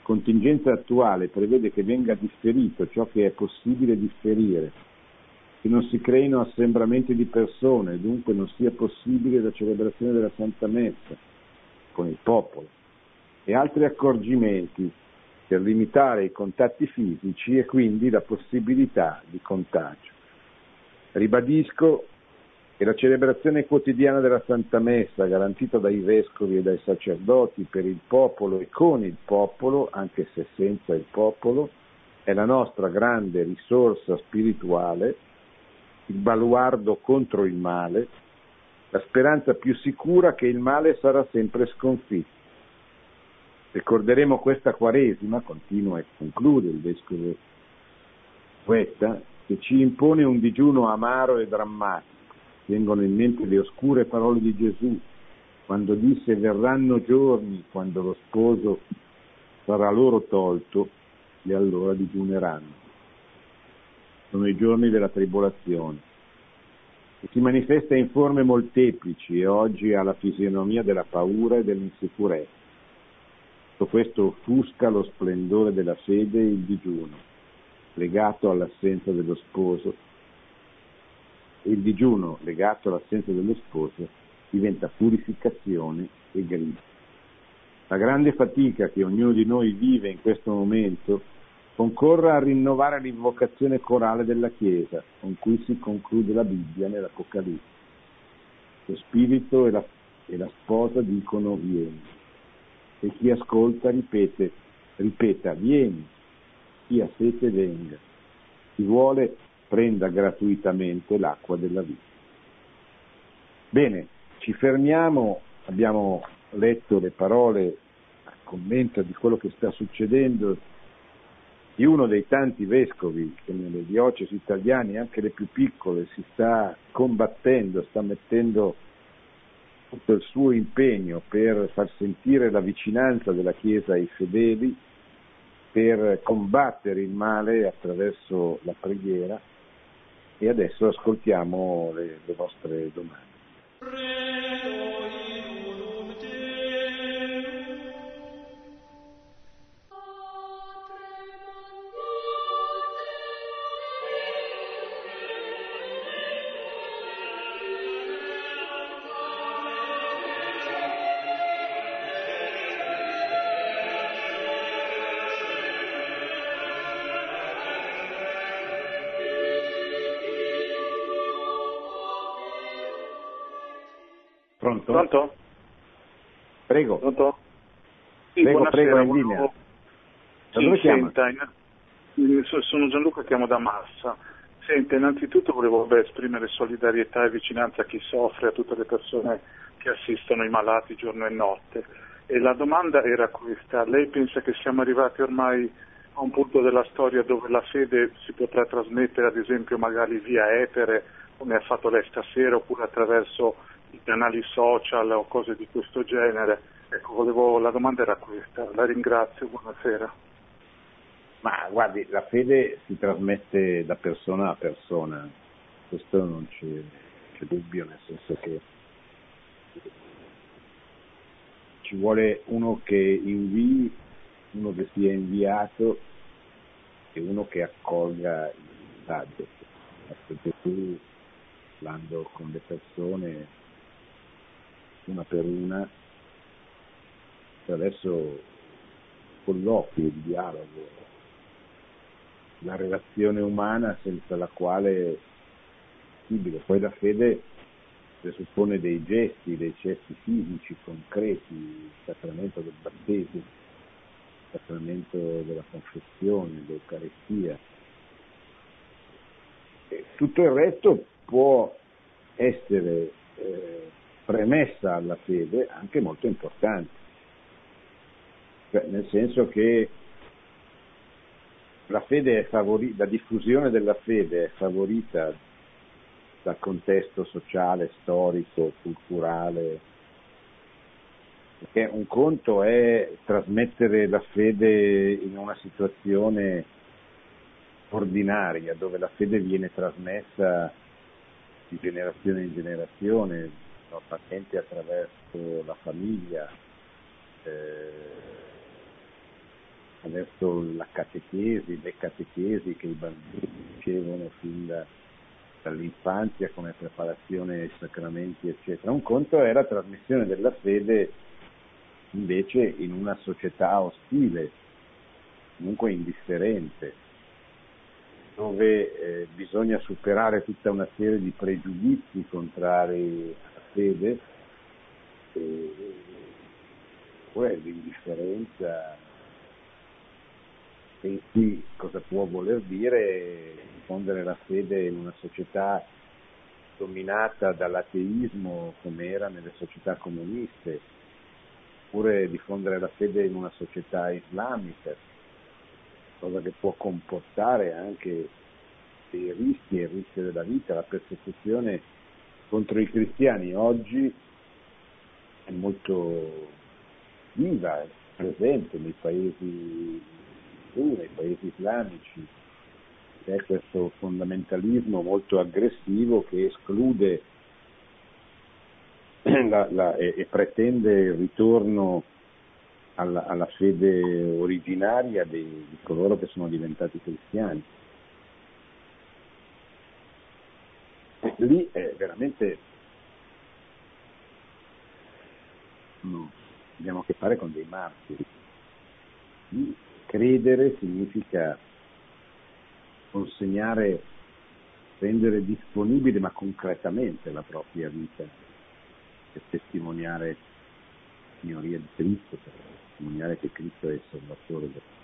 S2: Contingenza attuale prevede che venga differito ciò che è possibile differire, che non si creino assembramenti di persone, dunque non sia possibile la celebrazione della Santa Messa con il popolo e altri accorgimenti per limitare i contatti fisici e quindi la possibilità di contagio. Ribadisco che la celebrazione quotidiana della Santa Messa, garantita dai vescovi e dai sacerdoti per il popolo e con il popolo, anche se senza il popolo, è la nostra grande risorsa spirituale, il baluardo contro il male, la speranza più sicura che il male sarà sempre sconfitto. Ricorderemo questa Quaresima, continua e conclude il Vescovo Poeta, che ci impone un digiuno amaro e drammatico, vengono in mente le oscure parole di Gesù quando disse verranno giorni quando lo sposo sarà loro tolto e allora digiuneranno. Sono i giorni della tribolazione e si manifesta in forme molteplici e oggi ha la fisionomia della paura e dell'insicurezza. Tutto questo offusca lo splendore della fede e il digiuno, legato all'assenza dello sposo. Il digiuno legato all'assenza dello sposo diventa purificazione e grida. La grande fatica che ognuno di noi vive in questo momento concorra a rinnovare l'invocazione corale della Chiesa con cui si conclude la Bibbia nell'Apocalisse. Lo Spirito e la, e la sposa dicono vieni e chi ascolta ripete, ripeta vieni, chi ha sete venga, chi vuole prenda gratuitamente l'acqua della vita. Bene, ci fermiamo, abbiamo letto le parole a commento di quello che sta succedendo di uno dei tanti vescovi che nelle diocesi italiane, anche le più piccole, si sta combattendo, sta mettendo tutto il suo impegno per far sentire la vicinanza della Chiesa ai fedeli, per combattere il male attraverso la preghiera e adesso ascoltiamo le, le vostre domande. Pronto?
S3: Pronto?
S2: Prego.
S3: Pronto? Sì,
S2: prego, prego, in linea. Da
S3: Sì,
S2: dove
S3: senta, in- sono Gianluca, chiamo da Massa. Senta, innanzitutto volevo beh, esprimere solidarietà e vicinanza a chi soffre, a tutte le persone che assistono i malati giorno e notte. E la domanda era questa, lei pensa che siamo arrivati ormai a un punto della storia dove la fede si potrà trasmettere ad esempio magari via etere, come ha fatto lei stasera, oppure attraverso i canali social o cose di questo genere? Ecco, volevo, la domanda era questa, la ringrazio, buonasera.
S2: Ma guardi, la fede si trasmette da persona a persona, questo non c'è, c'è dubbio, nel senso che ci vuole uno che invii, uno che sia inviato e uno che accolga il messaggio. Ecco, Gesù, parlando con le persone, una per una, attraverso colloqui, il dialogo, la relazione umana senza la quale è possibile. Poi la fede presuppone dei gesti, dei gesti fisici, concreti, il sacramento del battesimo, il sacramento della confessione, l'Eucaristia. E tutto il resto può essere eh, premessa alla fede anche molto importante, Cioè, nel senso che la favorita, la diffusione della fede è favorita dal contesto sociale, storico, culturale, perché un conto è trasmettere la fede in una situazione ordinaria, dove la fede viene trasmessa di generazione in generazione, normalmente attraverso la famiglia, eh, attraverso la catechesi, le catechesi che i bambini ricevono fin da, dall'infanzia come preparazione ai sacramenti, eccetera. Un conto è la trasmissione della fede invece in una società ostile, comunque indifferente, dove eh, bisogna superare tutta una serie di pregiudizi contrari fede, e, l'indifferenza e qui cosa può voler dire diffondere la fede in una società dominata dall'ateismo come era nelle società comuniste, oppure diffondere la fede in una società islamica, cosa che può comportare anche dei rischi e il rischio della vita, la persecuzione contro i cristiani oggi è molto viva, è presente nei paesi, nei paesi islamici, c'è questo fondamentalismo molto aggressivo che esclude la, la, e, e, pretende il ritorno alla, alla fede originaria di, di coloro che sono diventati cristiani. E lì è veramente no, abbiamo a che fare con dei martiri. Credere significa consegnare, rendere disponibile ma concretamente la propria vita per testimoniare la signoria di Cristo, per testimoniare che Cristo è il Salvatore.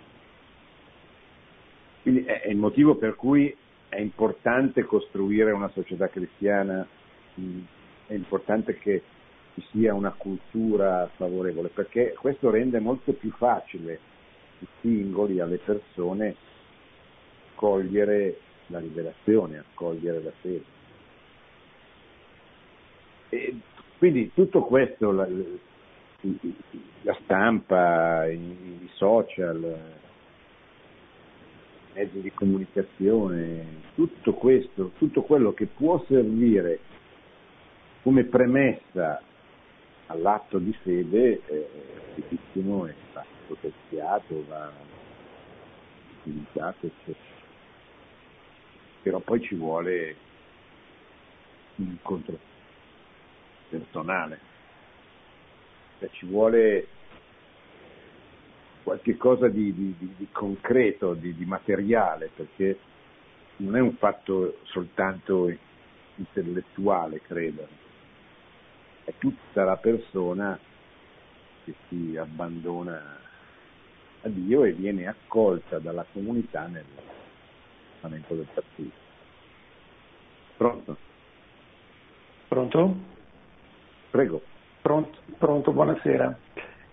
S2: Quindi è il motivo per cui è importante costruire una società cristiana, è importante che ci sia una cultura favorevole, perché questo rende molto più facile i singoli, alle persone, accogliere la rivelazione, accogliere la fede. E quindi tutto questo, la, la stampa, i, i social, mezzi di comunicazione, tutto questo, tutto quello che può servire come premessa all'atto di fede, eh, è va potenziato, va utilizzato, eccetera. Però poi ci vuole un incontro personale, cioè ci vuole qualche cosa di, di, di, di concreto, di, materiale, perché non è un fatto soltanto intellettuale, credo, è tutta la persona che si abbandona a Dio e viene accolta dalla comunità nel, comportamento del partito. Pronto?
S4: Pronto?
S2: Prego.
S4: Pronto, pronto buonasera.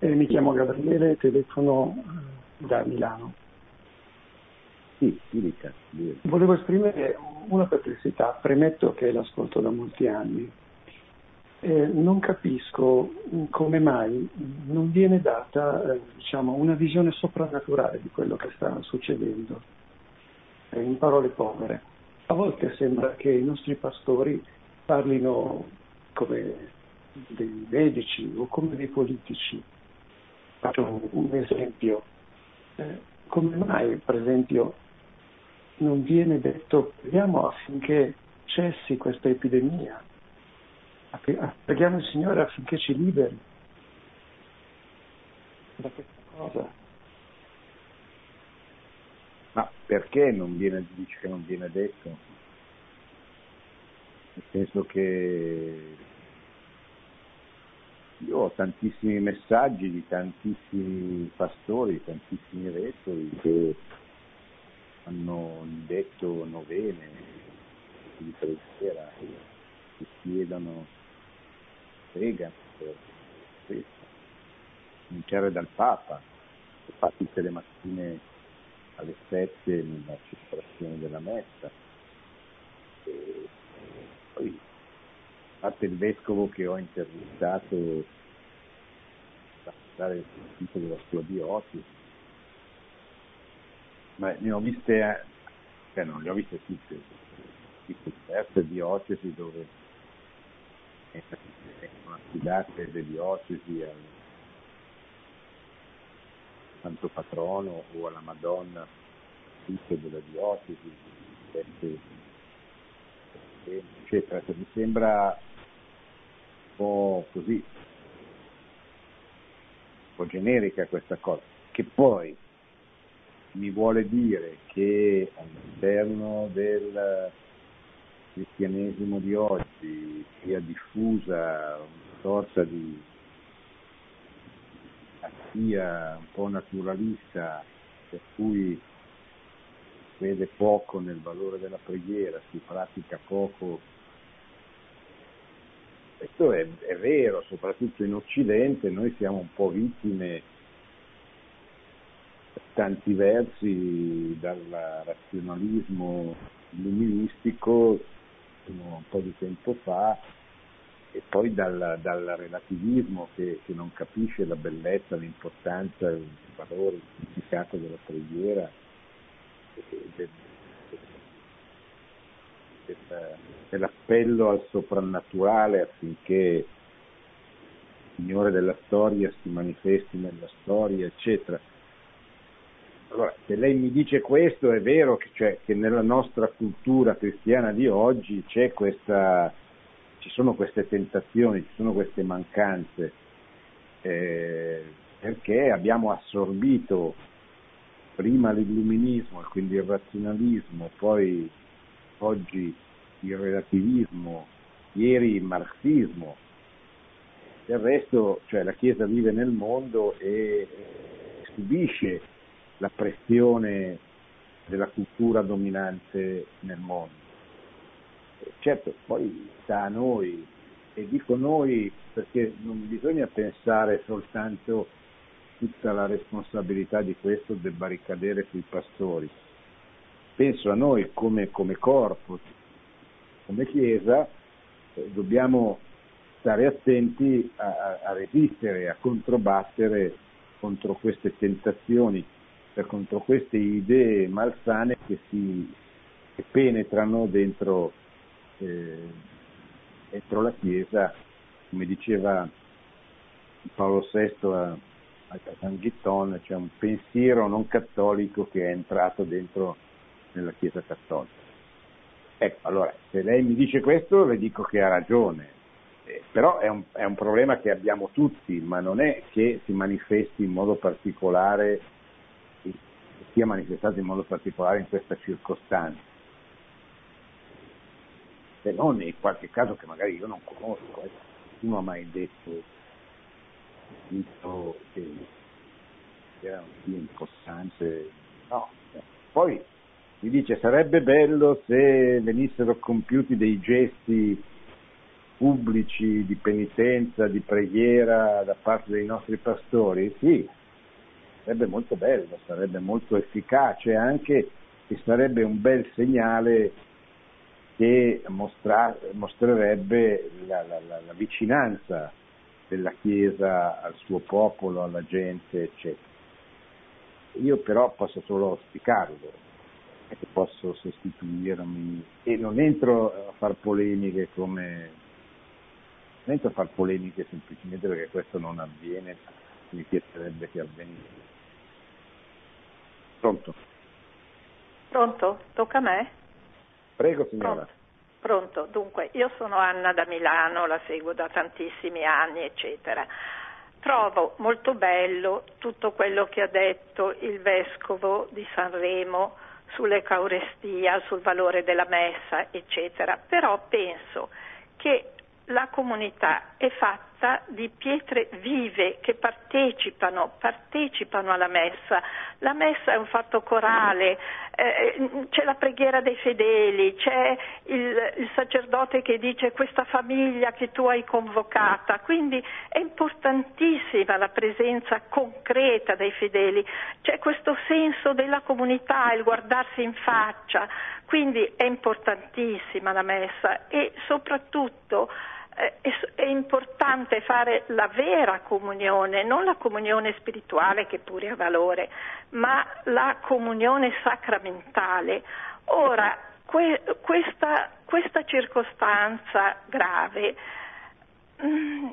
S4: Eh, mi chiamo Gabriele, telefono eh, da Milano.
S2: Sì, ti dica.
S4: Volevo esprimere una perplessità, premetto che l'ascolto da molti anni. Eh, non capisco come mai non viene data eh, diciamo, una visione soprannaturale di quello che sta succedendo in parole povere. A volte sembra che i nostri pastori parlino come dei medici o come dei politici. Faccio un esempio. Eh, come mai, per esempio, non viene detto preghiamo affinché cessi questa epidemia? Preghiamo il Signore affinché ci liberi da questa cosa.
S2: Ma perché non viene, dice che non viene detto? Nel senso che io ho tantissimi messaggi di tantissimi pastori, tantissimi rettori che hanno detto novene di preghiera, che chiedono pregano per questo, cominciare dal Papa, che fa tutte le mattine alle 7 nella celebrazione della messa. E poi, parte il vescovo che ho intervistato da dare il titolo della sua diocesi, ma ne ho viste, cioè non le ho viste tutte, diverse diocesi dove sono affidate le diocesi al santo patrono o alla Madonna tutte della diocesi, eccetera. Mi sembra po' così, un po' generica questa cosa, che poi mi vuole dire che all'interno del cristianesimo di oggi sia diffusa una sorta di sia un po' naturalista, per cui vede poco nel valore della preghiera, si pratica poco. Questo è, è vero, soprattutto in Occidente noi siamo un po' vittime per tanti versi dal razionalismo illuministico un po' di tempo fa e poi dal, dal relativismo che, che, non capisce la bellezza, l'importanza, il valore, il significato della preghiera, del, del, dell'appello al soprannaturale affinché il Signore della storia si manifesti nella storia, eccetera. Allora, se lei mi dice questo, è vero che, cioè, che nella nostra cultura cristiana di oggi questa ci sono queste tentazioni, ci sono queste mancanze, eh, perché abbiamo assorbito prima l'illuminismo e quindi il razionalismo, poi oggi il relativismo, ieri il marxismo. Del resto, cioè, la Chiesa vive nel mondo e subisce la pressione della cultura dominante nel mondo. Certo, poi sta a noi, e dico noi perché non bisogna pensare soltanto tutta la responsabilità di questo debba ricadere sui pastori. Penso a noi come, come corpo, come Chiesa, eh, dobbiamo stare attenti a, a, resistere, a controbattere contro queste tentazioni, contro queste idee malsane che, si, che penetrano dentro eh, dentro la Chiesa, come diceva Paolo VI a, a San Gitton, c'è un pensiero non cattolico che è entrato dentro nella Chiesa cattolica. Ecco, allora, se lei mi dice questo, le dico che ha ragione, eh, però è un, è un, problema che abbiamo tutti, ma non è che si manifesti in modo particolare, sia manifestato in modo particolare in questa circostanza se non in qualche caso che magari io non conosco, eh. nessuno ha mai detto, che era un film importante, no. Poi mi dice sarebbe bello se venissero compiuti dei gesti pubblici di penitenza, di preghiera da parte dei nostri pastori, sì, sarebbe molto bello, sarebbe molto efficace anche e sarebbe un bel segnale che mostra, mostrerebbe la, la, la, la, vicinanza della Chiesa al suo popolo, alla gente, eccetera. Io però posso solo auspicarlo, che posso sostituirmi e non entro a far polemiche come non entro a far polemiche semplicemente perché questo non avviene, mi piacerebbe che avvenisse. Pronto?
S5: Pronto? Tocca a me?
S2: Prego signora.
S5: Pronto. Pronto, dunque io sono Anna da Milano, la seguo da tantissimi anni, eccetera. Trovo molto bello tutto quello che ha detto il vescovo di Sanremo sull'Eucarestia, sul valore della messa, eccetera, però penso che la comunità è fatta di pietre vive che partecipano, partecipano alla messa. La messa è un fatto corale, eh, c'è la preghiera dei fedeli, c'è il, il, sacerdote che dice questa famiglia che tu hai convocata, quindi è importantissima la presenza concreta dei fedeli, c'è questo senso della comunità, il guardarsi in faccia, quindi è importantissima la messa e soprattutto eh, è importante fare la vera comunione, non la comunione spirituale che pure ha valore, ma la comunione sacramentale. Ora, que- questa, questa, circostanza grave mh, mm,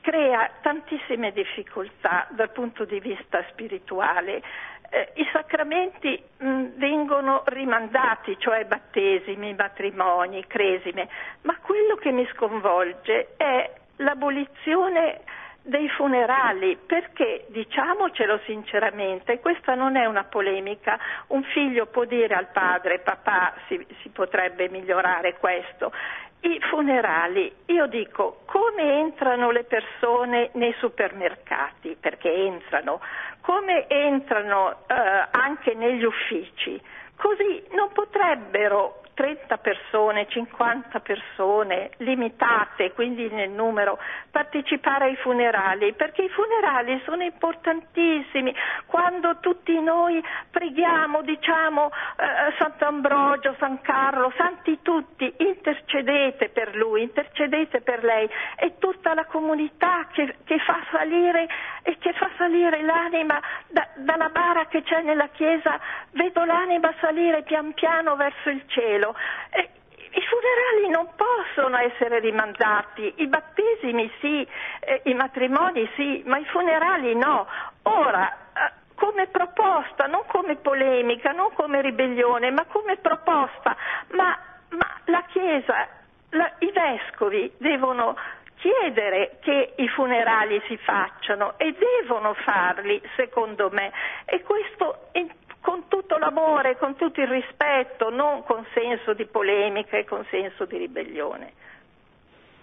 S5: crea tantissime difficoltà dal punto di vista spirituale eh, i sacramenti mh, vengono rimandati, cioè battesimi, matrimoni, cresime, ma quello che mi sconvolge è l'abolizione dei funerali, perché diciamocelo sinceramente, questa non è una polemica, un figlio può dire al padre papà si, si potrebbe migliorare questo, i funerali, io dico come entrano le persone nei supermercati, perché entrano, come entrano eh, anche negli uffici, così non potrebbero 30 persone, 50 persone, limitate quindi nel numero, partecipare ai funerali, perché i funerali sono importantissimi. Quando tutti noi preghiamo, diciamo eh, Sant'Ambrogio, San Carlo, santi tutti, intercedete per lui, intercedete per lei e tutta la comunità che, che fa salire e che fa salire l'anima da, dalla bara che c'è nella chiesa, vedo l'anima salire pian piano verso il cielo. E, i funerali non possono essere rimandati, i battesimi sì, eh, i matrimoni sì, ma i funerali no. Ora, eh, come proposta, non come polemica, non come ribellione, ma come proposta, ma, ma la Chiesa, la, i vescovi devono chiedere che i funerali si facciano e devono farli, secondo me, e questo in, con tutto l'amore, con tutto il rispetto, non con senso di polemica e con senso di ribellione.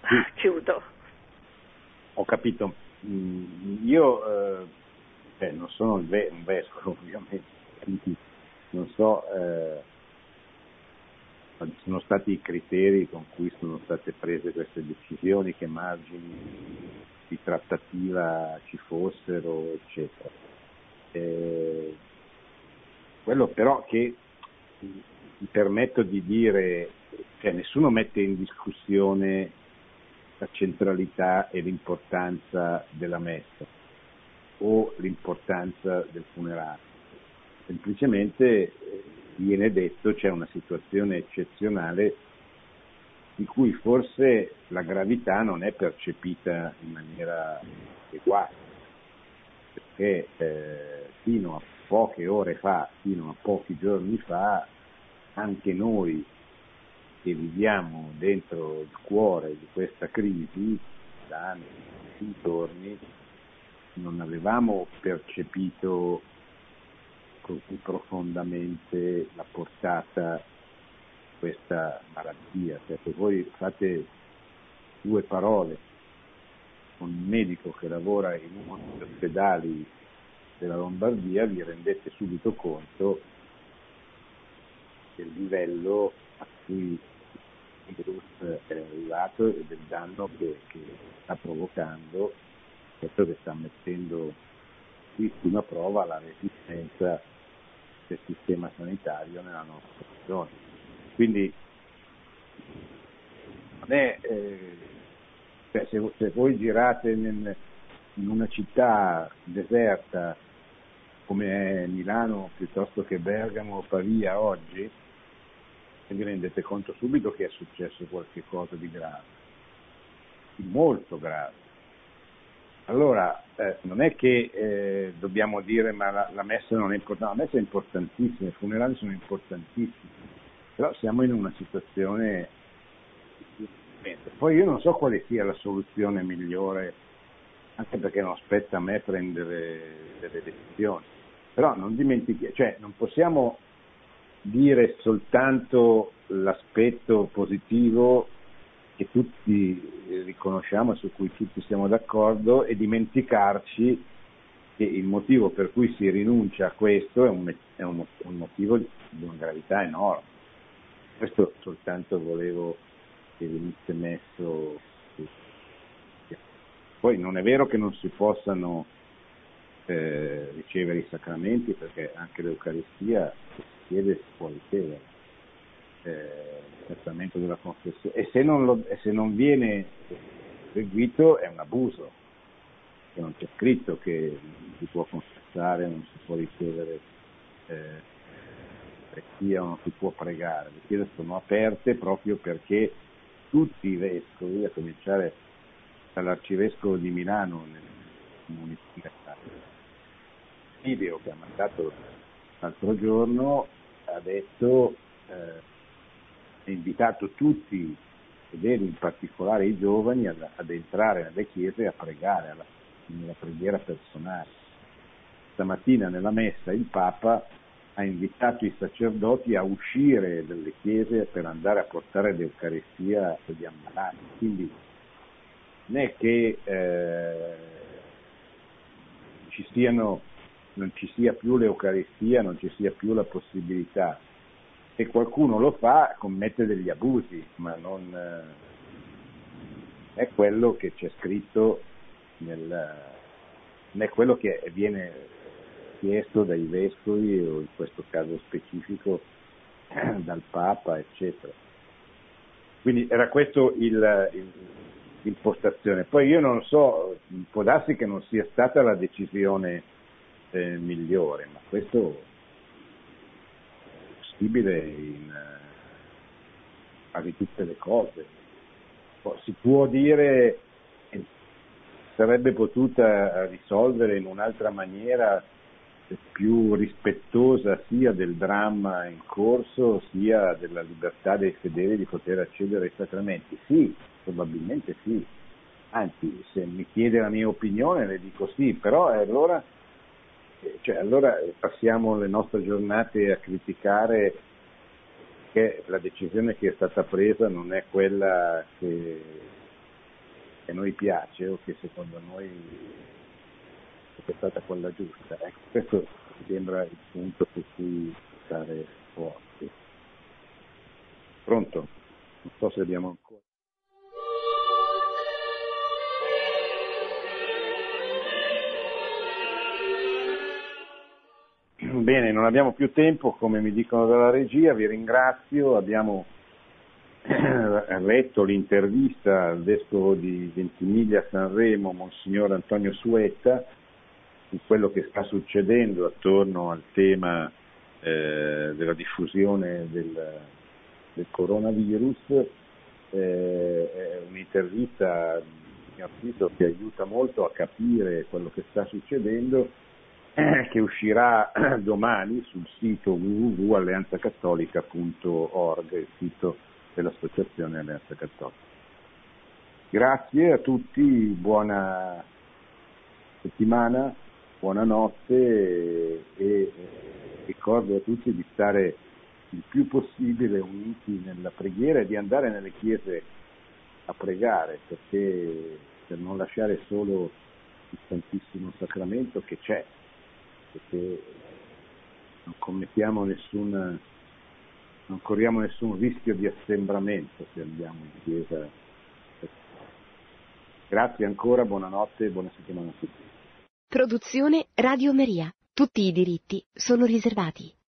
S5: Ah, chiudo.
S2: Ho capito. Mm, io eh, eh, non sono un vescovo, ovviamente, quindi non so. Eh, quali sono stati i criteri con cui sono state prese queste decisioni, che margini di trattativa ci fossero, eccetera. Eh, quello però che mi permetto di dire, cioè nessuno mette in discussione la centralità e l'importanza della messa o l'importanza del funerale, semplicemente eh, viene detto c'è una situazione eccezionale di cui forse la gravità non è percepita in maniera adeguata, perché eh, fino a poche ore fa, fino a pochi giorni fa, anche noi che viviamo dentro il cuore di questa crisi, da anni, dintorni, non avevamo percepito così profondamente la portata di questa malattia, perché voi fate due parole con un medico che lavora in uno degli ospedali della Lombardia, vi rendete subito conto del livello a cui il virus è arrivato e del danno che, che sta provocando, questo che sta mettendo qui su prova la resistenza del sistema sanitario nella nostra regione. Quindi non è, eh, cioè, se, se, voi girate nel, in una città deserta come è Milano piuttosto che Bergamo o Pavia oggi, vi rendete conto subito che è successo qualcosa di grave, di molto grave. Allora, eh, non è che eh, dobbiamo dire ma la, la, messa non è importante, la messa è importantissima, i funerali sono importantissimi, però siamo in una situazione... Poi io non so quale sia la soluzione migliore, anche perché non spetta a me prendere delle decisioni, però non dimentichiamo, cioè non possiamo dire soltanto l'aspetto positivo che tutti riconosciamo e su cui tutti siamo d'accordo e dimenticarci che il motivo per cui si rinuncia a questo è un, è un, un motivo di una gravità enorme. Questo soltanto volevo che venisse messo. Poi non è vero che non si possano eh, ricevere i sacramenti perché anche l'Eucaristia chiede si può ricevere. Eh, sacramento della confessione e se non, lo, e se non viene eseguito è un abuso, che non c'è scritto che si può confessare, non si può ricevere eh, o non si può pregare, le chiese sono aperte proprio perché tutti i vescovi, a cominciare dall'arcivescovo di Milano nel municipio, video che ha mandato l'altro giorno, ha detto eh, invitato tutti fedeli, in particolare i giovani, ad, ad entrare nelle chiese e a pregare, alla, nella preghiera personale. Stamattina nella messa il Papa ha invitato i sacerdoti a uscire dalle chiese per andare a portare l'Eucaristia agli ammalati. Quindi non è che eh, ci siano, non ci sia più l'Eucaristia, non ci sia più la possibilità Se qualcuno lo fa commette degli abusi, ma non è quello che c'è scritto nel, è quello che viene chiesto dai vescovi o in questo caso specifico dal Papa, eccetera. Quindi era questo il, il, l'impostazione. Poi io non so, può darsi che non sia stata la decisione eh, migliore, ma questo è possibile in quasi eh, tutte le cose. Si può dire che sarebbe potuta risolvere in un'altra maniera più rispettosa sia del dramma in corso sia della libertà dei fedeli di poter accedere ai sacramenti? Sì, probabilmente sì. Anzi, se mi chiede la mia opinione le dico sì, però allora, cioè, allora passiamo le nostre giornate a criticare che la decisione che è stata presa non è quella che, che a noi piace o che secondo noi è stata quella giusta. Ecco, questo mi sembra il punto su cui stare forti. Pronto? Non so se abbiamo ancora. Bene, non abbiamo più tempo, come mi dicono dalla regia, vi ringrazio, abbiamo letto l'intervista al vescovo di Ventimiglia Sanremo, Monsignor Antonio Suetta, su quello che sta succedendo attorno al tema eh, della diffusione del, del coronavirus. Eh, è un'intervista, che aiuta molto a capire quello che sta succedendo, eh, che uscirà domani sul sito www.alleanzacattolica.org, il sito dell'Associazione Alleanza Cattolica. Grazie a tutti, buona settimana buonanotte e, ricordo a tutti di stare il più possibile uniti nella preghiera e di andare nelle chiese a pregare perché per non lasciare solo il Santissimo Sacramento che c'è, perché non commettiamo nessun, non corriamo nessun rischio di assembramento se andiamo in chiesa. Grazie ancora, buonanotte e buona settimana a tutti.
S1: Produzione Radio Maria. Tutti i diritti sono riservati.